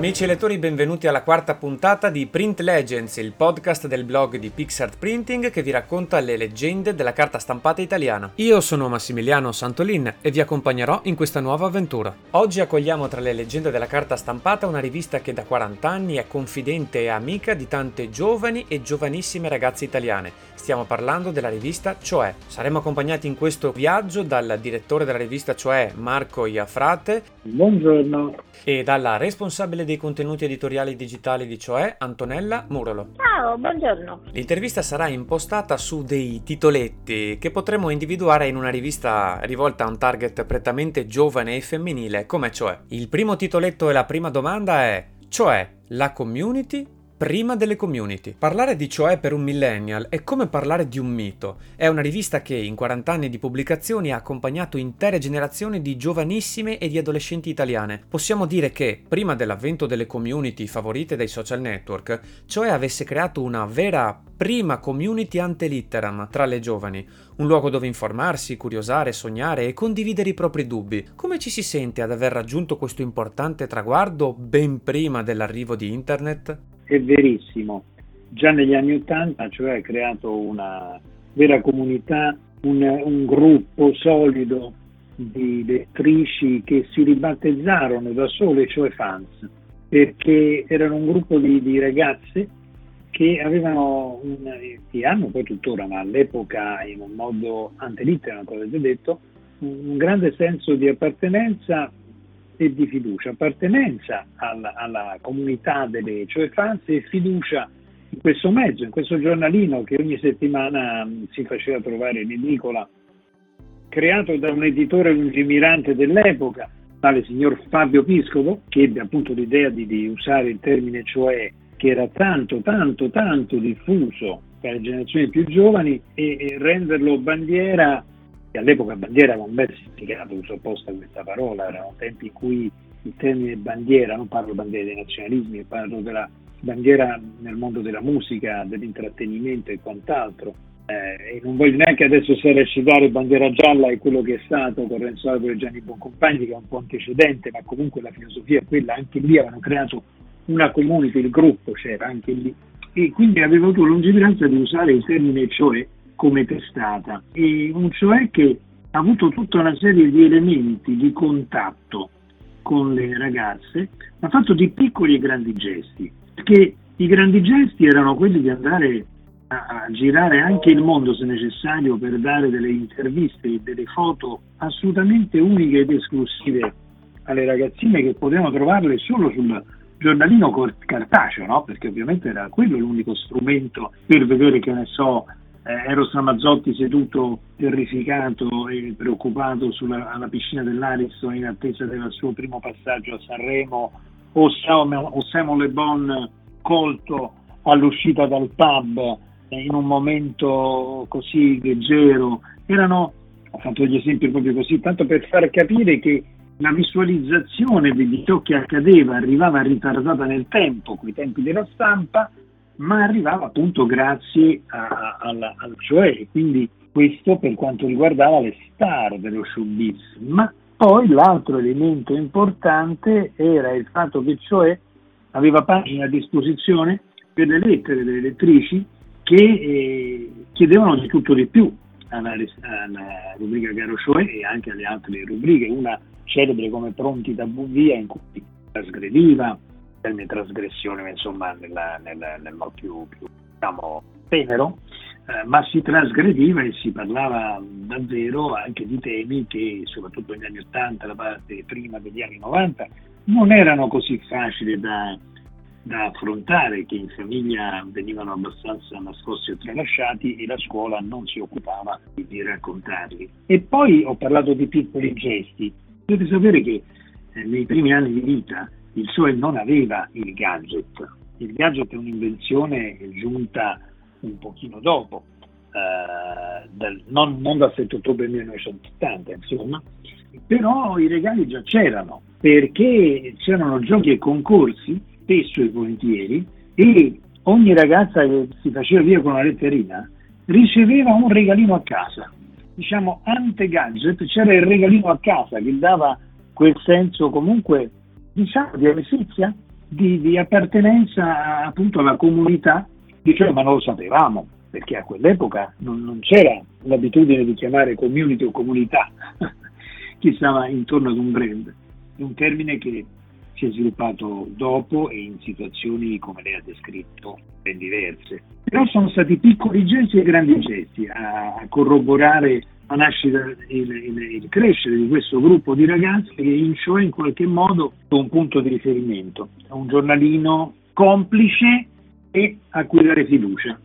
Amici lettori, benvenuti alla quarta puntata di Print Legends, il podcast del blog di Pixart Printing che vi racconta le leggende della carta stampata italiana. Io sono Massimiliano Santolin e vi accompagnerò in questa nuova avventura. Oggi accogliamo tra le leggende della carta stampata una rivista che da 40 anni è confidente e amica di tante giovani e giovanissime ragazze italiane. Stiamo parlando della rivista Cioè. Saremo accompagnati in questo viaggio dal direttore della rivista Cioè, Marco Iafrate. Buongiorno. E dalla responsabile dei contenuti editoriali digitali di Cioè, Antonella Murolo. Ciao, buongiorno. L'intervista sarà impostata su dei titoletti che potremo individuare in una rivista rivolta a un target prettamente giovane e femminile, come Cioè. Il primo titoletto e la prima domanda è Cioè, la community prima delle community. Parlare di Cioè per un millennial è come parlare di un mito. È una rivista che in 40 anni di pubblicazioni ha accompagnato intere generazioni di giovanissime e di adolescenti italiane. Possiamo dire che, prima dell'avvento delle community favorite dai social network, Cioè avesse creato una vera prima community ante litteram tra le giovani, un luogo dove informarsi, curiosare, sognare e condividere i propri dubbi. Come ci si sente ad aver raggiunto questo importante traguardo ben prima dell'arrivo di internet? È verissimo. Già negli anni Ottanta, cioè ha creato una vera comunità, un, un gruppo solido di lettrici che si ribattezzarono da sole, cioè fans, perché erano un gruppo di, di ragazze che avevano, un, che hanno poi tuttora, ma all'epoca in un modo antelitteram, come avete detto, un grande senso di appartenenza e di fiducia, appartenenza alla, alla comunità delle fans e fiducia in questo mezzo, in questo giornalino che ogni settimana mh, si faceva trovare in edicola, creato da un editore lungimirante dell'epoca, tale signor Fabio Piscopo, che ebbe appunto l'idea di, di usare il termine cioè che era tanto, tanto, tanto diffuso tra le generazioni più giovani e, e renderlo bandiera che all'epoca bandiera un bel significato, apposta questa parola, erano tempi in cui il termine bandiera, non parlo bandiera dei nazionalismi, parlo della bandiera nel mondo della musica, dell'intrattenimento e quant'altro. Eh, e non voglio neanche adesso stare a citare Bandiera Gialla e quello che è stato con Renzo Alvaro e Gianni Boncompagni, che è un po' antecedente, ma comunque la filosofia è quella, anche lì avevano creato una community, il gruppo c'era anche lì, e quindi avevo avuto lungimiranza di usare il termine cioè come testata, e cioè che ha avuto tutta una serie di elementi di contatto con le ragazze, ma fatto di piccoli e grandi gesti, perché i grandi gesti erano quelli di andare a, a girare anche il mondo se necessario per dare delle interviste e delle foto assolutamente uniche ed esclusive alle ragazzine che potevano trovarle solo sul giornalino cartaceo, no? perché ovviamente era quello l'unico strumento per vedere, che ne so, eh, Eros Ramazzotti seduto terrificato e preoccupato sulla, alla piscina dell'Ariston in attesa del suo primo passaggio a Sanremo. O Simon, o Simon Le Bon colto all'uscita dal pub eh, in un momento così leggero. Erano ho fatto gli esempi proprio così tanto per far capire che la visualizzazione di ciò che accadeva arrivava ritardata nel tempo, coi tempi della stampa, ma arrivava appunto grazie a, a, al cioè, quindi questo per quanto riguardava le star dello showbiz, ma poi l'altro elemento importante era il fatto che cioè aveva pagine a disposizione per le lettere delle lettrici che eh, chiedevano di tutto di più alla, alla rubrica Caro Cioè e anche alle altre rubriche, una celebre come Pronti da Via in cui trasgrediva termine trasgressione, insomma, nella, nella, nel modo più, più diciamo, tenero, eh, ma si trasgrediva e si parlava davvero anche di temi che, soprattutto negli anni 80, la parte prima degli anni 90, non erano così facili da, da affrontare, che in famiglia venivano abbastanza nascosti o tralasciati e la scuola non si occupava di raccontarli. E poi ho parlato di piccoli gesti. Dovete sapere che eh, nei primi anni di vita il SOE non aveva il gadget, il gadget è un'invenzione giunta un pochino dopo, eh, del, non, non, dal 7 ottobre 1980 insomma, però i regali già c'erano perché c'erano giochi e concorsi, spesso e volentieri, e ogni ragazza che si faceva via con una letterina riceveva un regalino a casa. Diciamo ante gadget c'era il regalino a casa che dava quel senso comunque diciamo di amicizia, di, di appartenenza appunto alla comunità, dicevo ma non lo sapevamo, perché a quell'epoca non, non c'era l'abitudine di chiamare community o comunità chi stava intorno ad un brand. È un termine che si è sviluppato dopo e in situazioni come lei ha descritto ben diverse. Però sono stati piccoli gesti e grandi gesti a, corroborare la nascita, il, il, il, crescere di questo gruppo di ragazzi che in cioè in qualche modo è un punto di riferimento, è un giornalino complice e a cui dare fiducia.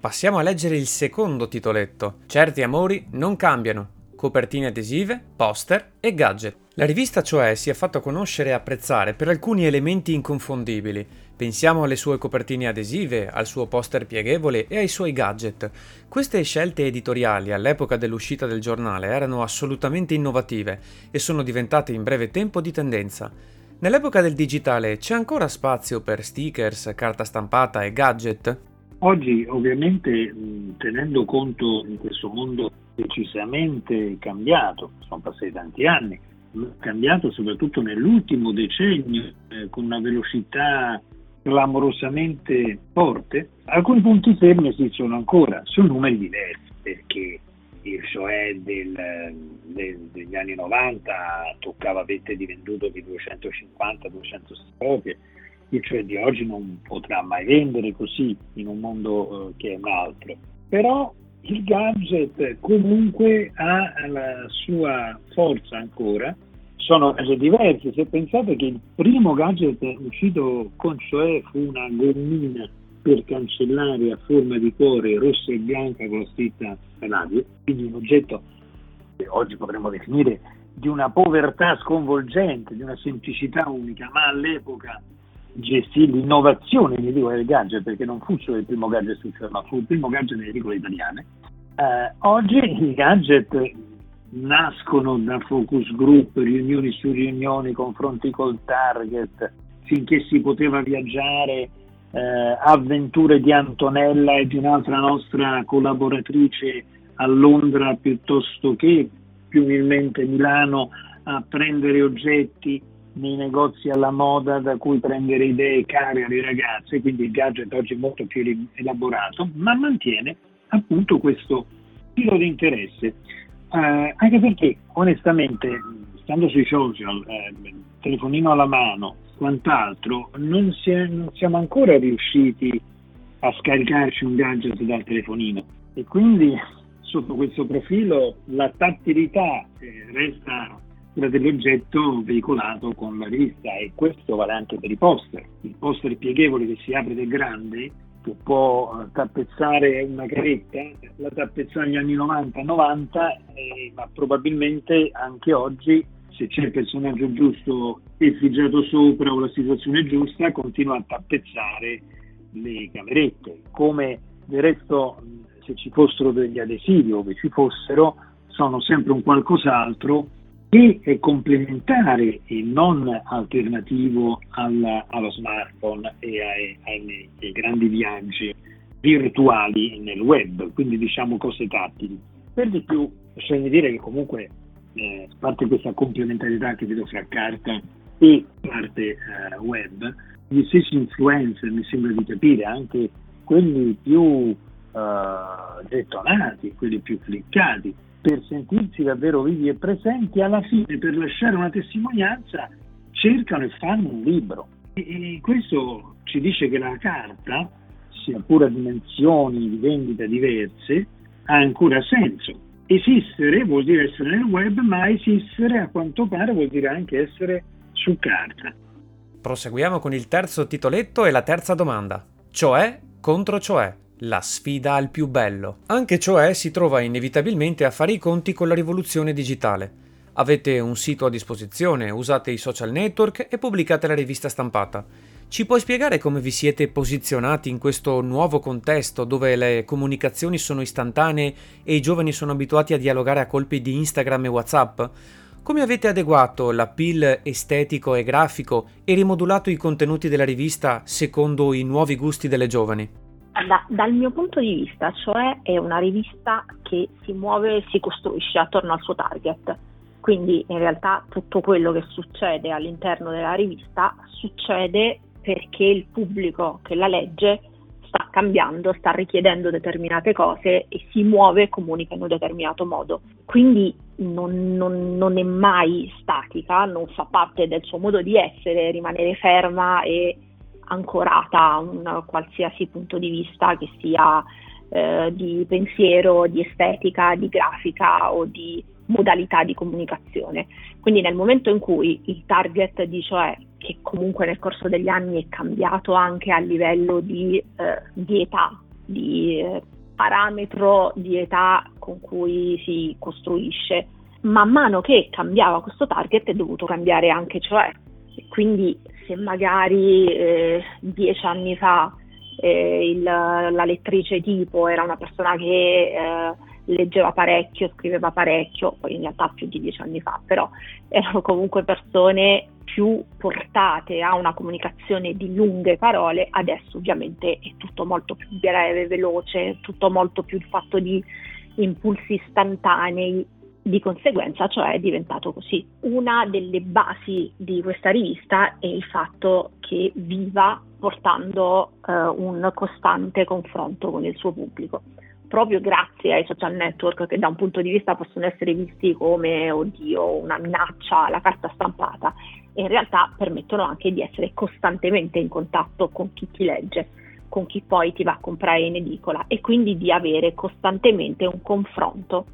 Passiamo a leggere il secondo titoletto. Certi amori non cambiano. Copertine adesive, poster e gadget. La rivista cioè si è fatto conoscere e apprezzare per alcuni elementi inconfondibili. Pensiamo alle sue copertine adesive, al suo poster pieghevole e ai suoi gadget. Queste scelte editoriali all'epoca dell'uscita del giornale erano assolutamente innovative e sono diventate in breve tempo di tendenza. Nell'epoca del digitale c'è ancora spazio per stickers, carta stampata e gadget? Oggi ovviamente tenendo conto di questo mondo decisamente cambiato, sono passati tanti anni, cambiato soprattutto nell'ultimo decennio eh, con una velocità clamorosamente forte, alcuni punti fermi esistono ancora, sono numeri diversi perché il cioè del, del, degli anni 90 toccava vette di venduto di 250-200 copie, il cioè di oggi non potrà mai vendere così in un mondo eh, che è un altro. Però il gadget comunque ha la sua forza ancora sono cose diverse. Se pensate che il primo gadget uscito con Cioè fu una gommina per cancellare a forma di cuore rossa e bianca con la scritta radio, quindi un oggetto che oggi potremmo definire di una povertà sconvolgente, di una semplicità unica, ma all'epoca gestì l'innovazione mi dico, del gadget, perché non fu solo il primo gadget su Cioè, ma fu il primo gadget nelle edicole italiane. Eh, oggi i gadget nascono da focus group, riunioni su riunioni, confronti col target, finché si poteva viaggiare, eh, avventure di Antonella e di un'altra nostra collaboratrice a Londra piuttosto che più umilmente Milano a prendere oggetti nei negozi alla moda da cui prendere idee care alle ragazze, quindi il gadget oggi è molto più elaborato, ma mantiene appunto questo filo di interesse. Eh, anche perché onestamente, stando sui social, eh, telefonino alla mano, quant'altro, non, è, non, siamo ancora riusciti a scaricarci un gadget dal telefonino e quindi sotto questo profilo la tattilità eh, resta quella dell'oggetto veicolato con la rivista e questo vale anche per i poster. Il poster pieghevole che si apre del grande che può eh, tappezzare una caretta, la tappezzò negli anni 90-90, eh, ma probabilmente anche oggi, se c'è il personaggio giusto effigiato sopra o la situazione giusta, continua a tappezzare le camerette. Come del resto, se ci fossero degli adesivi o che ci fossero, sono sempre un qualcos'altro che è complementare e non alternativo alla, allo smartphone e ai, ai, ai, grandi viaggi virtuali nel web, quindi diciamo cose tattili. Per di più, bisogna dire che comunque, eh, parte questa complementarietà che vedo fra carta e parte eh, web, gli stessi influencer, mi sembra di capire, anche quelli più eh, gettonati, quelli più cliccati, per sentirsi davvero vivi e presenti, alla fine per lasciare una testimonianza cercano e fanno un libro. E, questo ci dice che la carta, sia pure a dimensioni di vendita diverse, ha ancora senso. Esistere vuol dire essere nel web, ma esistere a quanto pare vuol dire anche essere su carta. Proseguiamo con il terzo titoletto e la terza domanda. Cioè contro cioè. La sfida al più bello. Anche cioè si trova inevitabilmente a fare i conti con la rivoluzione digitale. Avete un sito a disposizione, usate i social network e pubblicate la rivista stampata. Ci puoi spiegare come vi siete posizionati in questo nuovo contesto dove le comunicazioni sono istantanee e i giovani sono abituati a dialogare a colpi di Instagram e WhatsApp? Come avete adeguato l'appeal estetico e grafico e rimodulato i contenuti della rivista secondo i nuovi gusti delle giovani? Da, dal mio punto di vista, cioè è una rivista che si muove e si costruisce attorno al suo target. Quindi in realtà tutto quello che succede all'interno della rivista succede perché il pubblico che la legge sta cambiando, sta richiedendo determinate cose e si muove e comunica in un determinato modo. Quindi non, non, non, è mai statica, non fa parte del suo modo di essere rimanere ferma e ancorata a un qualsiasi punto di vista che sia eh, di pensiero, di estetica, di grafica o di modalità di comunicazione. Quindi nel momento in cui il target di cioè che comunque nel corso degli anni è cambiato anche a livello di, eh, di età, di eh, parametro di età con cui si costruisce, man mano che cambiava questo target è dovuto cambiare anche cioè. Quindi se magari eh, dieci anni fa eh, il, la lettrice tipo era una persona che eh, leggeva parecchio, scriveva parecchio, poi in realtà più di dieci anni fa, però erano comunque persone più portate a una comunicazione di lunghe parole, adesso ovviamente è tutto molto più breve, veloce, tutto molto più fatto di impulsi istantanei, di conseguenza cioè è diventato così. Una delle basi di questa rivista è il fatto che viva portando eh, un costante confronto con il suo pubblico proprio grazie ai social network che da un punto di vista possono essere visti come oddio una minaccia alla carta stampata in realtà permettono anche di essere costantemente in contatto con chi ti legge con chi poi ti va a comprare in edicola e quindi di avere costantemente un confronto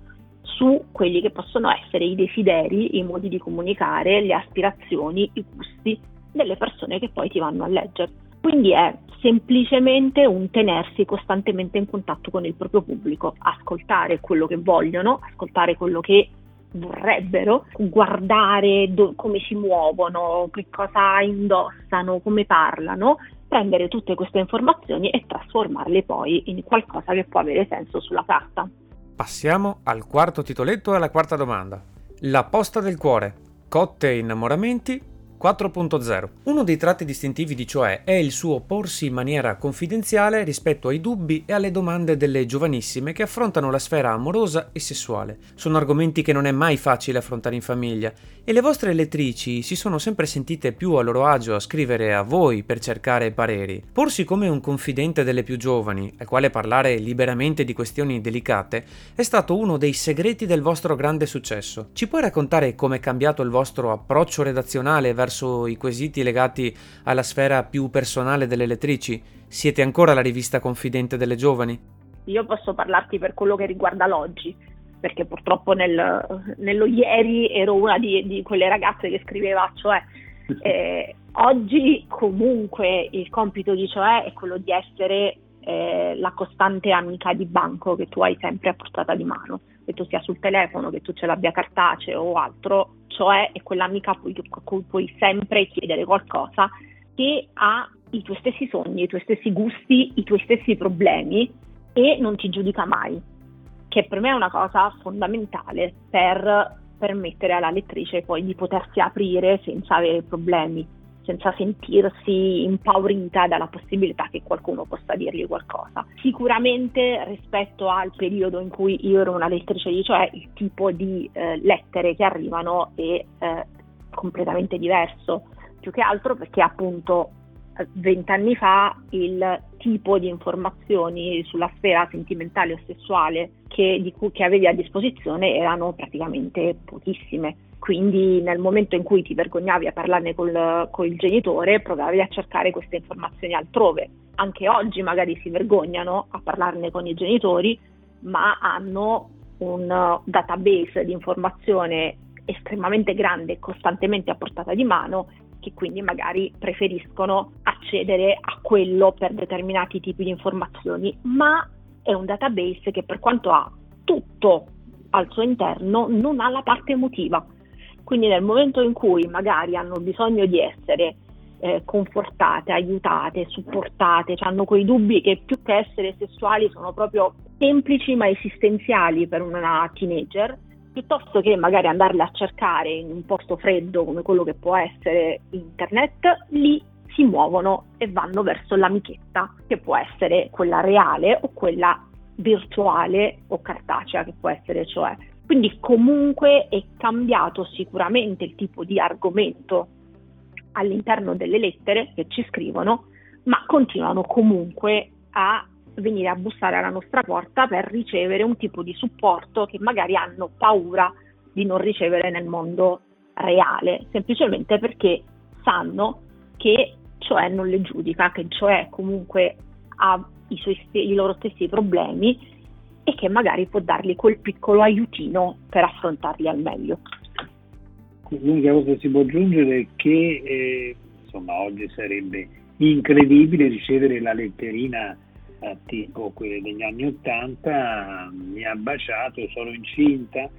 su quelli che possono essere i desideri, i modi di comunicare, le aspirazioni, i gusti delle persone che poi ti vanno a leggere. Quindi è semplicemente un tenersi costantemente in contatto con il proprio pubblico, ascoltare quello che vogliono, ascoltare quello che vorrebbero, guardare do- come si muovono, che cosa indossano, come parlano, prendere tutte queste informazioni e trasformarle poi in qualcosa che può avere senso sulla carta. Passiamo al quarto titoletto e alla quarta domanda. La posta del cuore. Cotte innamoramenti 4.0. Uno dei tratti distintivi di Cioè è il suo porsi in maniera confidenziale rispetto ai dubbi e alle domande delle giovanissime che affrontano la sfera amorosa e sessuale. Sono argomenti che non è mai facile affrontare in famiglia e le vostre lettrici si sono sempre sentite più a loro agio a scrivere a voi per cercare pareri. Porsi come un confidente delle più giovani, al quale parlare liberamente di questioni delicate, è stato uno dei segreti del vostro grande successo. Ci puoi raccontare come è cambiato il vostro approccio redazionale verso verso i quesiti legati alla sfera più personale delle lettrici? Siete ancora la rivista confidente delle giovani? Io posso parlarti per quello che riguarda l'oggi, perché purtroppo nel, nello ieri ero una di, di, quelle ragazze che scriveva, cioè eh, oggi comunque il compito di cioè è quello di essere eh, la costante amica di banco che tu hai sempre a portata di mano, che tu sia sul telefono, che tu ce l'abbia cartaceo o altro, cioè è quell'amica a cui, cui puoi sempre chiedere qualcosa che ha i tuoi stessi sogni, i tuoi stessi gusti, i tuoi stessi problemi e non ti giudica mai, che per me è una cosa fondamentale per permettere alla lettrice poi di potersi aprire senza avere problemi senza sentirsi impaurita dalla possibilità che qualcuno possa dirgli qualcosa. Sicuramente rispetto al periodo in cui io ero una lettrice di cioè il tipo di eh, lettere che arrivano è eh, completamente diverso, più che altro perché appunto vent'anni fa il tipo di informazioni sulla sfera sentimentale o sessuale che, di cui, che avevi a disposizione erano praticamente pochissime quindi nel momento in cui ti vergognavi a parlarne col, con il genitore provavi a cercare queste informazioni altrove. Anche oggi magari si vergognano a parlarne con i genitori, ma hanno un database di informazione estremamente grande e costantemente a portata di mano che quindi magari preferiscono accedere a quello per determinati tipi di informazioni, ma è un database che per quanto ha tutto al suo interno non ha la parte emotiva. Quindi nel momento in cui magari hanno bisogno di essere eh, confortate, aiutate, supportate, cioè hanno quei dubbi che più che essere sessuali sono proprio semplici ma esistenziali per una teenager, piuttosto che magari andarle a cercare in un posto freddo come quello che può essere internet, lì si muovono e vanno verso l'amichetta, che può essere quella reale o quella virtuale o cartacea, che può essere cioè. Quindi comunque è cambiato sicuramente il tipo di argomento all'interno delle lettere che ci scrivono, ma continuano comunque a venire a bussare alla nostra porta per ricevere un tipo di supporto che magari hanno paura di non ricevere nel mondo reale, semplicemente perché sanno che cioè non le giudica, che cioè comunque ha i, suoi, i loro stessi problemi e che magari può dargli quel piccolo aiutino per affrontarli al meglio. L'unica cosa che si può aggiungere è che eh, insomma, oggi sarebbe incredibile ricevere la letterina eh, tipo quelle degli anni Ottanta, mi ha baciato, sono incinta,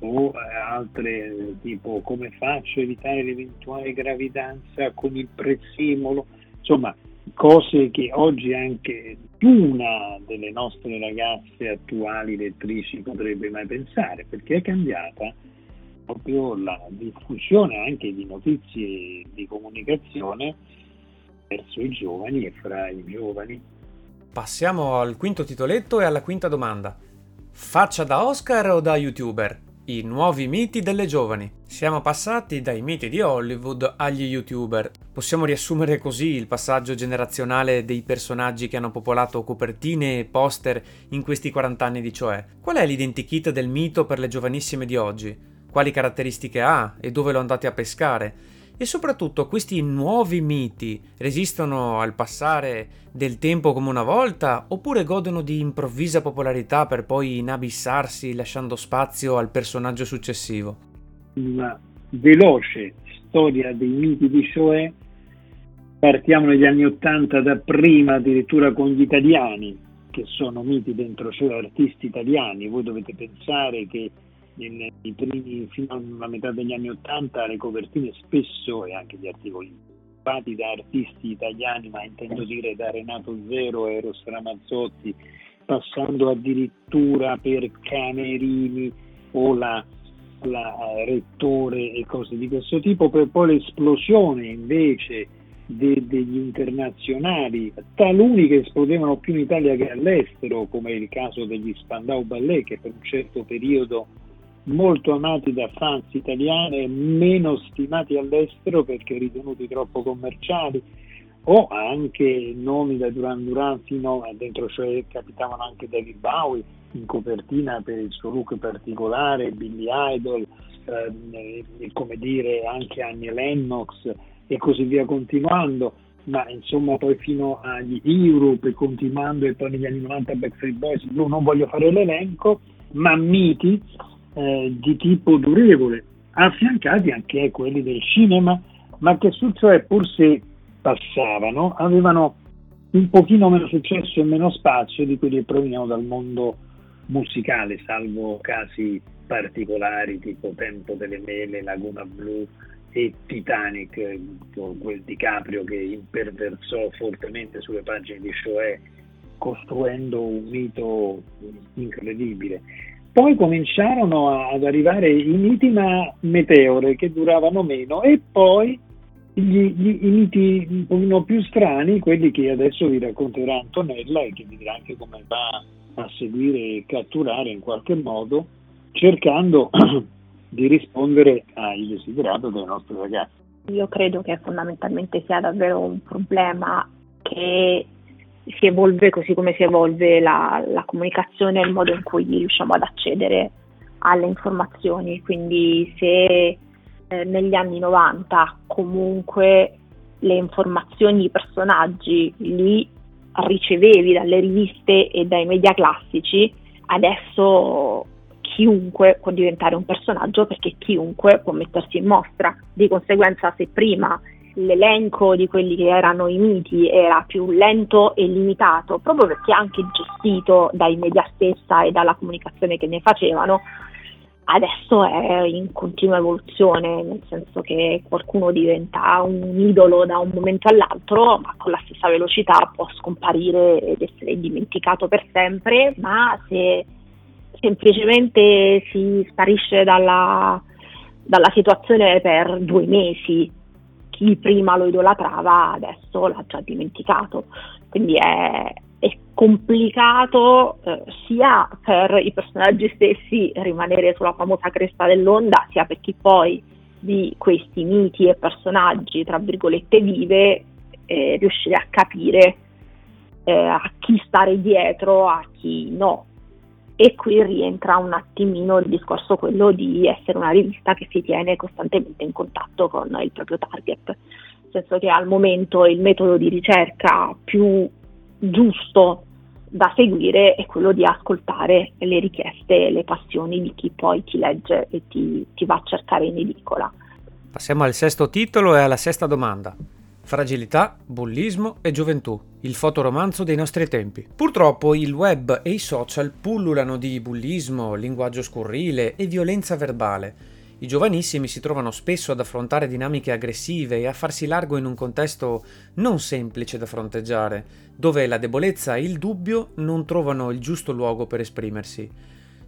o altre tipo come faccio a evitare l'eventuale gravidanza con il prezzemolo, insomma cose che oggi anche una delle nostre ragazze attuali lettrici potrebbe mai pensare, perché è cambiata proprio la diffusione anche di notizie di comunicazione verso i giovani e fra i giovani. Passiamo al quinto titoletto e alla quinta domanda. Faccia da Oscar o da youtuber? I nuovi miti delle giovani. Siamo passati dai miti di Hollywood agli youtuber. Possiamo riassumere così il passaggio generazionale dei personaggi che hanno popolato copertine e poster in questi 40 anni di cioè. Qual è l'identikit del mito per le giovanissime di oggi? Quali caratteristiche ha e dove lo andate a pescare? E soprattutto questi nuovi miti resistono al passare del tempo come una volta oppure godono di improvvisa popolarità per poi inabissarsi lasciando spazio al personaggio successivo? Una veloce storia dei miti di Shoè. Partiamo negli anni Ottanta, da prima addirittura con gli italiani, che sono miti dentro, cioè artisti italiani. Voi dovete pensare che nei primi, fino alla metà degli anni Ottanta le copertine spesso e anche gli articoli fatti da artisti italiani, ma intendo dire da Renato Zero Eros Ramazzotti, passando addirittura per Canerini o la, la Rettore e cose di questo tipo, per poi l'esplosione invece de, degli internazionali, taluni che esplodevano più in Italia che all'estero, come il caso degli Spandau Ballet, che per un certo periodo molto amati da fans italiane e meno stimati all'estero perché ritenuti troppo commerciali o anche nomi da Duran Duran fino a dentro cioè capitavano anche David Bowie in copertina per il suo look particolare, Billy Idol, ehm, come dire anche Annie Lennox e così via continuando. Ma insomma poi fino agli Europe continuando e poi negli anni 90 Backstreet Boys, non voglio fare l'elenco, ma miti eh, di tipo durevole, affiancati anche a quelli del cinema, ma che su cioè pur se passavano avevano un pochino meno successo e meno spazio di quelli che provenivano dal mondo musicale, salvo casi particolari tipo Tempo delle Mele, Laguna Blu e Titanic, quel DiCaprio che imperversò fortemente sulle pagine di Shoè costruendo un mito incredibile. Poi cominciarono ad arrivare i miti ma meteore che duravano meno e poi gli, gli, i miti un pochino più strani, quelli che adesso vi racconterà Antonella e che vi dirà anche come va a seguire e catturare in qualche modo, cercando di rispondere ai desiderati dei nostri ragazzi. Io credo che fondamentalmente sia davvero un problema che si evolve così come si evolve la, la comunicazione e il modo in cui riusciamo ad accedere alle informazioni. Quindi se eh, negli anni 90 comunque le informazioni i personaggi li ricevevi dalle riviste e dai media classici, adesso chiunque può diventare un personaggio perché chiunque può mettersi in mostra. Di conseguenza se prima l'elenco di quelli che erano i miti era più lento e limitato, proprio perché anche gestito dai media stessa e dalla comunicazione che ne facevano, adesso è in continua evoluzione, nel senso che qualcuno diventa un idolo da un momento all'altro, ma con la stessa velocità può scomparire ed essere dimenticato per sempre, ma se semplicemente si sparisce dalla, dalla situazione per due mesi chi prima lo idolatrava adesso l'ha già dimenticato. Quindi è, è complicato eh, sia per i personaggi stessi rimanere sulla famosa cresta dell'onda, sia per chi poi di questi miti e personaggi, tra virgolette, vive, eh, riuscire a capire eh, a chi stare dietro, a chi no. E qui rientra un attimino il discorso quello di essere una rivista che si tiene costantemente in contatto con il proprio target, nel senso che al momento il metodo di ricerca più giusto da seguire è quello di ascoltare le richieste e le passioni di chi poi ti legge e ti, ti va a cercare in edicola. Passiamo al sesto titolo e alla sesta domanda. Fragilità, bullismo e gioventù, il fotoromanzo dei nostri tempi. Purtroppo il web e i social pullulano di bullismo, linguaggio scurrile e violenza verbale. I giovanissimi si trovano spesso ad affrontare dinamiche aggressive e a farsi largo in un contesto non semplice da fronteggiare, dove la debolezza e il dubbio non trovano il giusto luogo per esprimersi.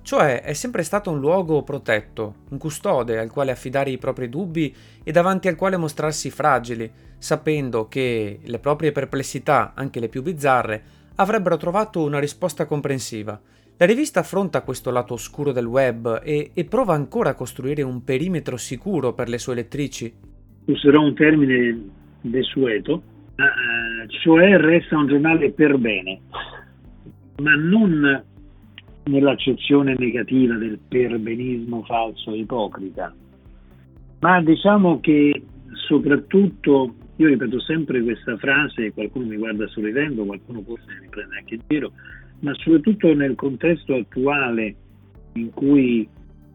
Cioè è sempre stato un luogo protetto, un custode al quale affidare i propri dubbi e davanti al quale mostrarsi fragili, sapendo che le proprie perplessità, anche le più bizzarre, avrebbero trovato una risposta comprensiva. La rivista affronta questo lato oscuro del web e, e prova ancora a costruire un perimetro sicuro per le sue lettrici. Userò un termine desueto, uh, cioè resta un giornale per bene, ma non nell'accezione negativa del perbenismo falso e ipocrita, ma diciamo che soprattutto, io ripeto sempre questa frase, qualcuno mi guarda sorridendo, qualcuno forse mi prende anche in giro, ma soprattutto nel contesto attuale in cui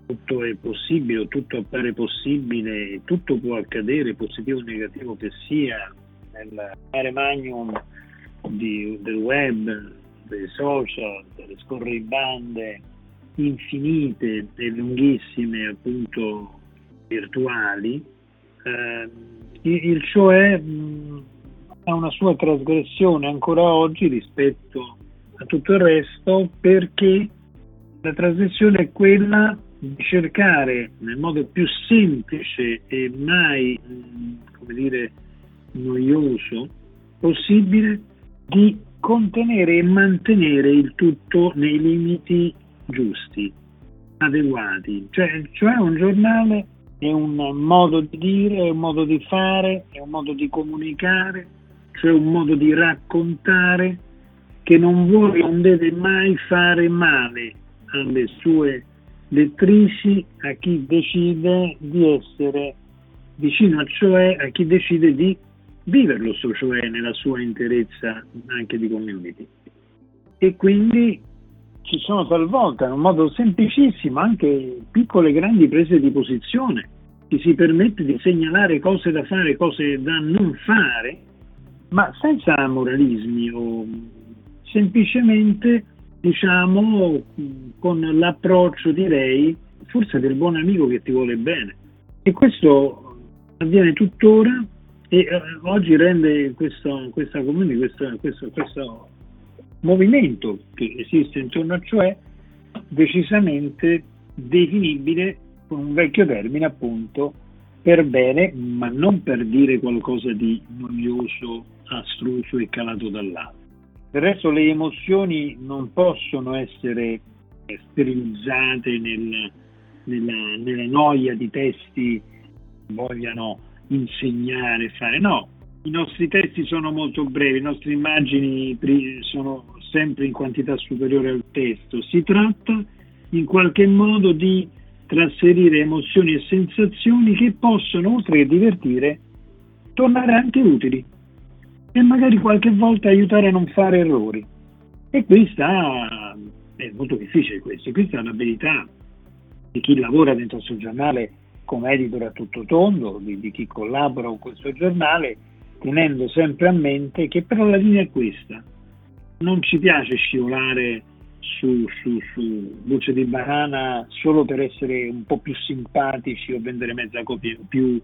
tutto è possibile, tutto appare possibile, tutto può accadere, positivo o negativo che sia, nel mare magnum di, del web, dei social, delle scorribande infinite e lunghissime appunto virtuali, eh, il cioè mh, ha una sua trasgressione ancora oggi rispetto a tutto il resto perché la trasgressione è quella di cercare nel modo più semplice e mai, come dire, noioso possibile di contenere e mantenere il tutto nei limiti giusti, adeguati. Cioè, cioè un giornale è un modo di dire, è un modo di fare, è un modo di comunicare, cioè un modo di raccontare che non vuole, non deve mai fare male alle sue lettrici, a chi decide di essere vicino, cioè a chi decide di viverlo, cioè nella sua interezza anche di community. E quindi ci sono talvolta, in un modo semplicissimo, anche piccole e grandi prese di posizione. Chi si permette di segnalare cose da fare, cose da non fare, ma senza moralismi o semplicemente, diciamo, con l'approccio, direi, forse del buon amico che ti vuole bene. E questo avviene tuttora e eh, oggi rende questo, questa comune, questo, questo, questo, movimento che esiste intorno a cioè decisamente definibile con un vecchio termine appunto per bene ma non per dire qualcosa di noioso, astruso e calato dall'alto. Del resto le emozioni non possono essere sterilizzate nel, nella, nella noia di testi che vogliano insegnare, fare. No, i nostri testi sono molto brevi, le nostre immagini sono sempre in quantità superiore al testo. Si tratta in qualche modo di trasferire emozioni e sensazioni che possono, oltre che divertire, tornare anche utili e magari qualche volta aiutare a non fare errori. E questa è molto difficile questo, questa è un'abilità di chi lavora dentro il suo giornale come editor a tutto tondo, di, di chi collabora con questo giornale, tenendo sempre a mente che però la linea è questa. Non ci piace scivolare su, su, su luce di banana solo per essere un po' più simpatici o vendere mezza copia in più.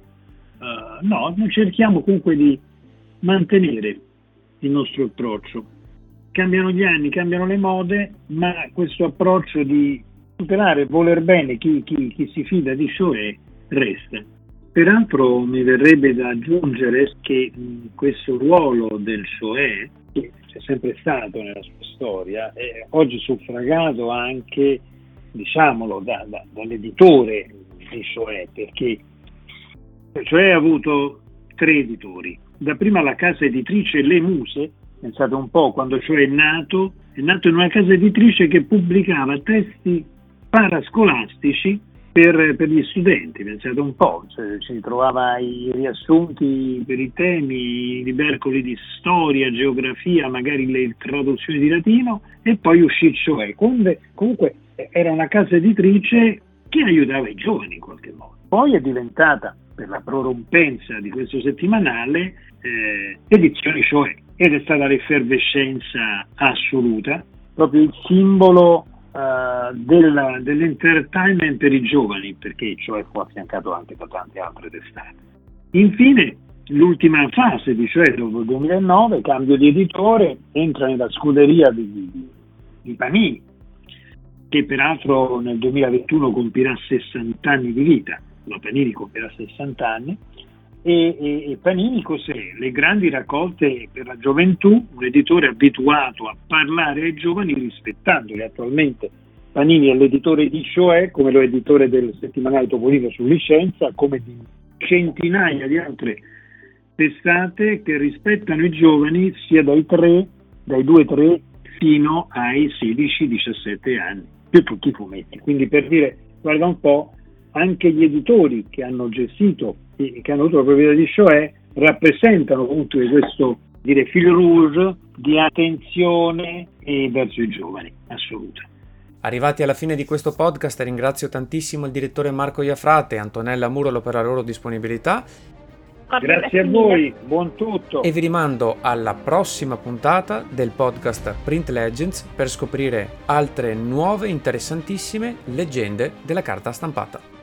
Uh, no, noi cerchiamo comunque di mantenere il nostro approccio. Cambiano gli anni, cambiano le mode, ma questo approccio di tutelare, voler bene chi, chi, chi si fida di Shoei resta. Peraltro mi verrebbe da aggiungere che questo ruolo del Shoei, che c'è sempre stato nella sua storia, è oggi suffragato anche, diciamolo, da, da, dall'editore di Shoei, perché Cioè ha avuto tre editori. Dapprima la casa editrice Le Muse, pensate un po', quando cioè è nato, è nato in una casa editrice che pubblicava testi parascolastici per, per, gli studenti, pensate un po', cioè, si trovava i riassunti per i temi, i libercoli di storia, geografia, magari le traduzioni di latino e poi uscì cioè. Comunque, comunque era una casa editrice che aiutava i giovani in qualche modo. Poi è diventata, per la prorompenza di questo settimanale, eh, edizioni cioè ed è stata l'effervescenza assoluta, proprio il simbolo uh, del, dell'entertainment per i giovani, perché cioè fu affiancato anche da tante altre testate. Infine, l'ultima fase di cioè dopo il 2009, cambio di editore, entra nella scuderia di, di, di Panini, che peraltro nel 2021 compirà 60 anni di vita, la Panini compirà 60 anni, e, e, e, Panini cos'è? Le grandi raccolte per la gioventù, un editore abituato a parlare ai giovani rispettandoli attualmente. Panini è l'editore di Cioè, come lo è editore del settimanale Topolino su licenza, come di centinaia di altre testate che rispettano i giovani sia dai 3, dai 2-3 fino ai 16-17 anni, più tutti i fumetti. Quindi per dire, guarda un po', anche gli editori che hanno gestito che hanno avuto la proprietà di Shoei rappresentano appunto questo dire, fil rouge di attenzione verso i giovani, assoluta. Arrivati alla fine di questo podcast ringrazio tantissimo il direttore Marco Iafrate e Antonella Murolo per la loro disponibilità. Grazie a voi, buon tutto. E vi rimando alla prossima puntata del podcast Print Legends per scoprire altre nuove interessantissime leggende della carta stampata.